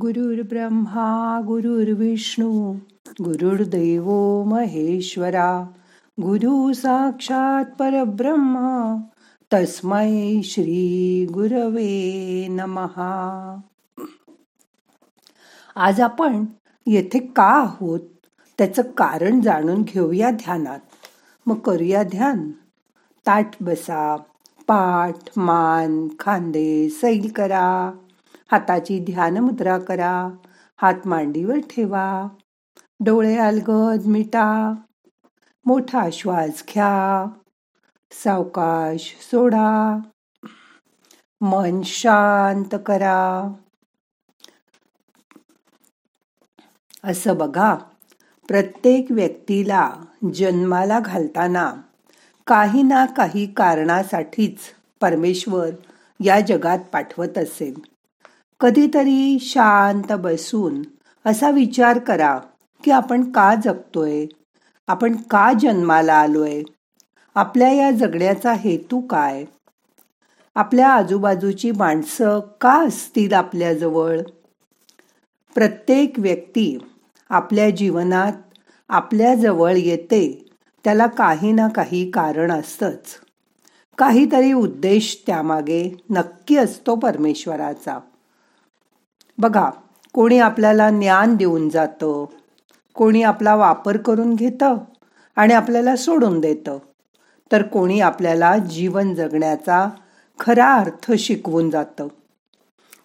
गुरुर्ब्रह्मा गुरुर्विष्णू गुरुर्दैव महेश्वरा गुरु साक्षात परब्रह्म तस्मै श्री गुरवे नमहा आज आपण येथे का आहोत? त्याचं कारण जाणून घेऊया ध्यानात. मग करूया ध्यान. ताट बसा पाठ मान खांदे सैल करा. हाताची ध्यान मुद्रा करा. हात मांडीवर ठेवा. डोळे अलगद मिटा. मोठा श्वास घ्या. सावकाश सोडा. मन शांत करा. असं बघा प्रत्येक व्यक्तीला जन्माला घालताना काही ना काही कारणासाठीच परमेश्वर या जगात पाठवत असेल. कधीतरी शांत बसून असा विचार करा की आपण का जगतोय? आपण का जन्माला आलोय? आपल्या या जगण्याचा हेतू काय? आपल्या आजूबाजूची माणसं का असतील आपल्याजवळ प्रत्येक व्यक्ती आपल्या जीवनात आपल्याजवळ येते त्याला काही ना काही कारण असतंच. काहीतरी उद्देश त्यामागे नक्की असतो परमेश्वराचा. बघा कोणी आपल्याला ज्ञान देऊन जातं कोणी आपला वापर करून घेतं आणि आपल्याला सोडून देतं तर कोणी आपल्याला जीवन जगण्याचा खरा अर्थ शिकवून जातं.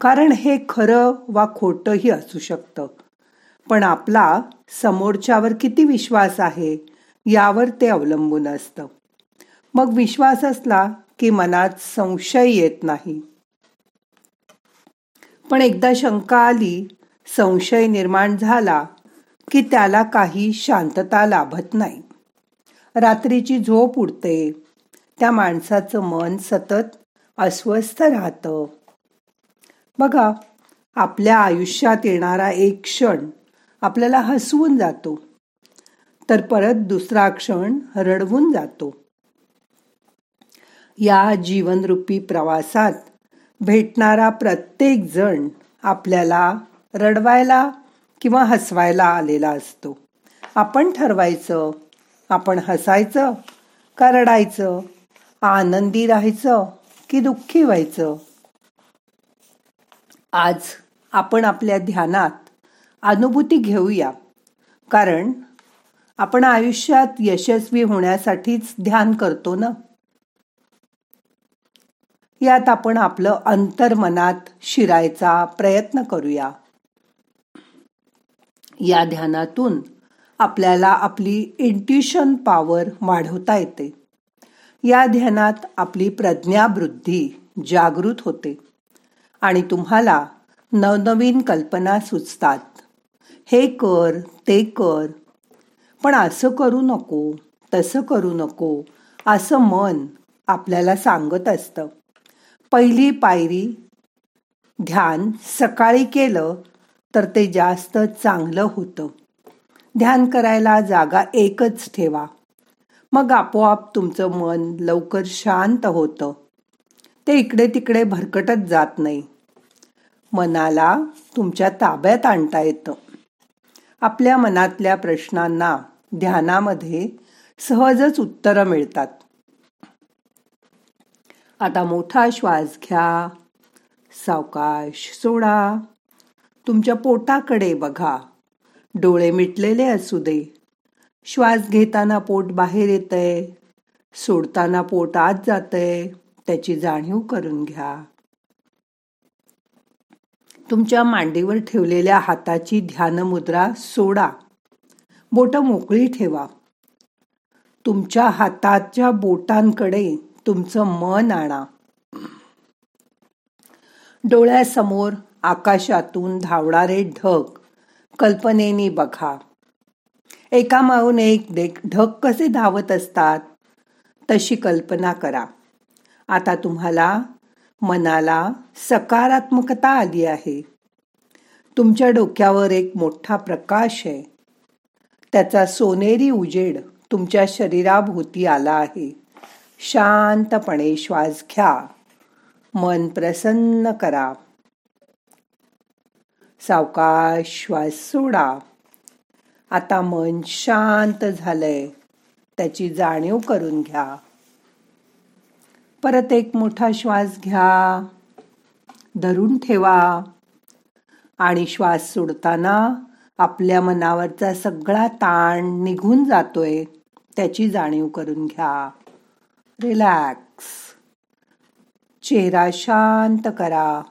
कारण हे खरं वा खोटंही असू शकतं. पण आपला समोरच्यावर किती विश्वास आहे यावर ते अवलंबून असतं. मग विश्वास असला की मनात संशय येत नाही. पण एकदा शंका आली संशय निर्माण झाला की त्याला काही शांतता लाभत नाही. रात्रीची झोप उडते. त्या माणसाचं मन सतत अस्वस्थ राहतं. बघा आपल्या आयुष्यात येणारा एक क्षण आपल्याला हसवून जातो. तर परत दुसरा क्षण रडवून जातो. या जीवनरूपी प्रवासात भेटणारा प्रत्येक जण आपल्याला रडवायला किंवा हसवायला आलेला असतो. आपण ठरवायचं आपण हसायचं का रडायचं आनंदी राहायचं की दुःखी व्हायचं? आज आपण आपल्या ध्यानात अनुभूती घेऊया. कारण आपण आयुष्यात यशस्वी होण्यासाठीच ध्यान करतो ना? यात आपण आपलं अंतर्मनात शिरायचा प्रयत्न करूया. या ध्यानातून आपल्याला आपली इंट्युशन पॉवर वाढवता येते. या ध्यानात आपली प्रज्ञावृद्धी जागृत होते आणि तुम्हाला नवनवीन कल्पना सुचतात. हे कर ते कर. पण असं करू नको तसं करू नको असं मन आपल्याला सांगत असतं. पहिली पायरी ध्यान सकाळी केलं तर ते जास्त चांगलं होतं. ध्यान करायला जागा एकच ठेवा. मग आपोआप तुमचं मन लवकर शांत होतं. ते इकडे तिकडे भरकटत जात नाही. मनाला तुमच्या ताब्यात आणता येतं. आपल्या मनातल्या प्रश्नांना ध्यानामध्ये सहजच उत्तरं मिळतात. आता मोठा श्वास घ्या. सावकाश सोडा. तुमच्या पोटाकडे बघा. डोळे मिटलेले असू दे. श्वास घेताना पोट बाहेर येतंय. सोडताना पोट आत जातंय. त्याची जाणीव करून घ्या. तुमच्या मांडीवर ठेवलेल्या हाताची ध्यान मुद्रा सोडा. बोट मोकळी ठेवा. तुमच्या हाताच्या बोटांकडे तुमचं मन आणा. डोळ्यासमोर आकाशातून धावणारे ढग कल्पनेनी बघा. एका मागून एक ढग कसे धावत असतात? तशी कल्पना करा. आता तुम्हाला मनाला सकारात्मकता आली आहे. तुमच्या डोक्यावर एक मोठा प्रकाश आहे. त्याचा सोनेरी उजेड तुमच्या शरीराभोवती आला आहे. शांतपणे श्वास घ्या. मन प्रसन्न करा. सावकाश श्वास सोडा. आता मन शांत झालंय. त्याची जाणीव करून घ्या. परत एक मोठा श्वास घ्या. धरून ठेवा. आणि श्वास सोडताना आपल्या मनावरचा सगळा ताण निघून जातोय. त्याची जाणीव करून घ्या. रिलॅक्स चेहरा शांत करा.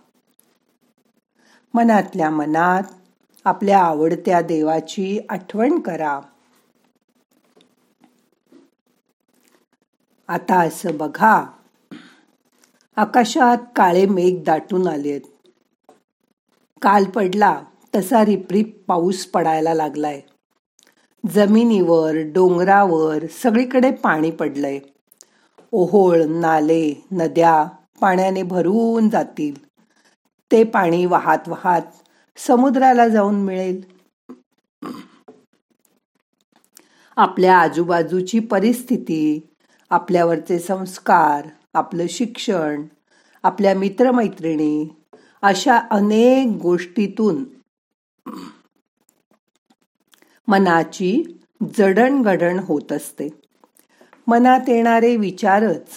मनातल्या मनात आपल्या आवडत्या देवाची आठवण करा. आता असं बघा. आकाशात काळे मेघ दाटून आलेत. काल पडला तसा रिपरिप पाऊस पडायला लागलाय. जमिनीवर डोंगरावर सगळीकडे पाणी पडलंय. ओहोळ नाले नद्या पाण्याने भरून जातील. ते पाणी वाहत वाहत समुद्राला जाऊन मिळेल. आपल्या आजूबाजूची परिस्थिती आपल्यावरचे संस्कार आपलं शिक्षण आपल्या मित्रमैत्रिणी अशा अनेक गोष्टीतून मनाची जडणघडण होत असते. मनात येणारे विचारच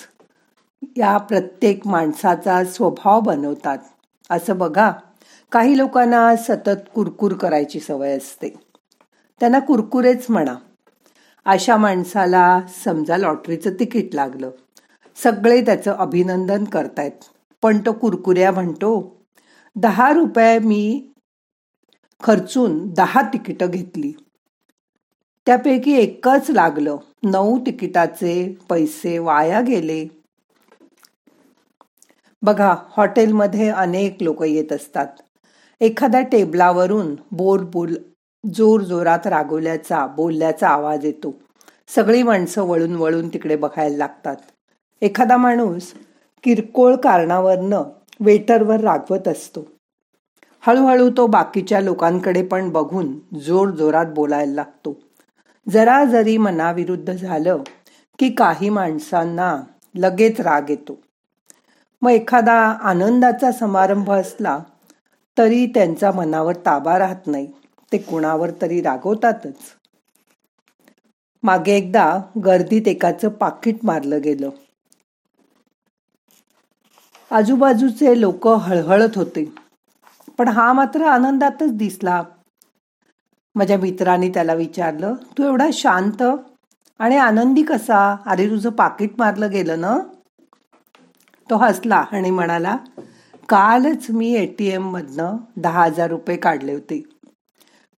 या प्रत्येक माणसाचा स्वभाव बनवतात. असं बघा काही लोकांना सतत कुरकुर करायची सवय असते. त्यांना कुरकुरेच म्हणा. अशा माणसाला समजा लॉटरीचं तिकीट लागलं. सगळे त्याचं अभिनंदन करतायत. पण तो कुरकुऱ्या म्हणतो दहा रुपये मी खर्चून दहा तिकीटं घेतली. त्यापैकी एकच लागलं. नऊ तिकिटाचे पैसे वाया गेले. बघा हॉटेलमध्ये अनेक लोक येत असतात. एखाद्या टेबलावरून बोर बोल जोर जोरात रागवल्याचा बोलल्याचा आवाज येतो. सगळी माणसं वळून वळून तिकडे बघायला लागतात. एखादा माणूस किरकोळ कारणावरनं वेटरवर रागवत असतो. हळूहळू तो बाकीच्या लोकांकडे पण बघून जोर जोरात बोलायला लागतो. जरा जरी मनाविरुद्ध झालं की काही माणसांना लगेच राग येतो. मग एखादा आनंदाचा समारंभ असला तरी त्यांचा मनावर ताबा राहत नाही. ते कुणावर तरी रागवतातच. मागे एकदा गर्दीत एकाचं पाकिट मारलं गेलं. आजूबाजूचे लोक हळहळत होते. पण हा मात्र आनंदातच दिसला. माझ्या मित्राने त्याला विचारलं तू एवढा शांत आणि आनंदी कसा? अरे तुझं पाकिट मारलं गेलं ना? तो हसला आणि म्हणाला कालच मी एटीएम मधनं दहा हजार रुपये काढले होते.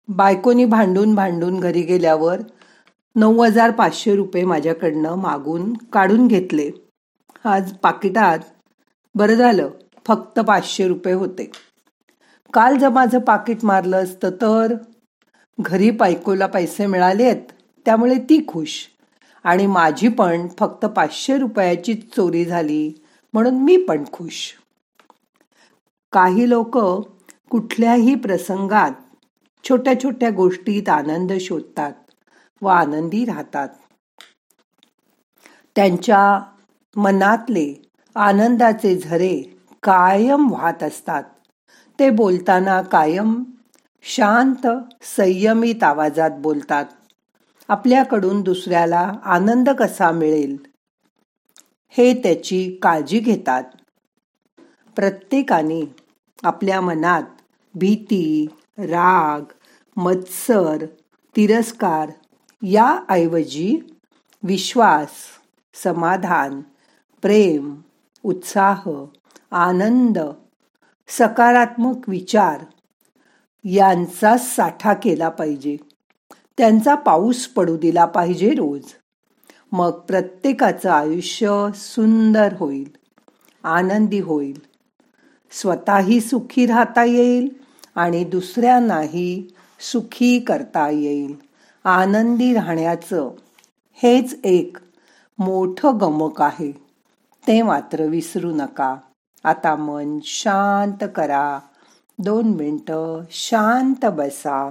बायकोनी भांडून भांडून घरी गेल्यावर नऊ हजार पाचशे रुपये माझ्याकडनं मागून काढून घेतले. आज पाकिटात बरं झालं फक्त पाचशे रुपये होते. काल जर माझं पाकिट मारलं असतं तर घरी बायकोला पैसे मिळालेत त्यामुळे ती खुश. आणि माझी पण फक्त पाचशे रुपयाची चोरी झाली म्हणून मी पण खुश. काही लोक कुठल्याही प्रसंगात छोट्या छोट्या गोष्टीत आनंद शोधतात व आनंदी राहतात. त्यांच्या मनातले आनंदाचे झरे कायम वाहत असतात. ते बोलताना कायम शांत संयमित आवाजात बोलतात. आपल्याकडून दुसऱ्याला आनंद कसा मिळेल? हे त्याची काळजी घेतात. प्रत्येकाने आपल्या मनात भीती राग मत्सर तिरस्कार याऐवजी विश्वास समाधान प्रेम उत्साह आनंद सकारात्मक विचार यांचा साठा केला पाहिजे. त्यांचा पाऊस पडू दिला पाहिजे रोज. मग प्रत्येकाचं आयुष्य सुंदर होईल आनंदी होईल. स्वतःही सुखी राहता येईल आणि दुसऱ्यांनाही सुखी करता येईल. आनंदी राहण्याचं हेच एक मोठं गमक आहे. ते मात्र विसरू नका. आता मन शांत करा. दोन मिनटं शांत बसा.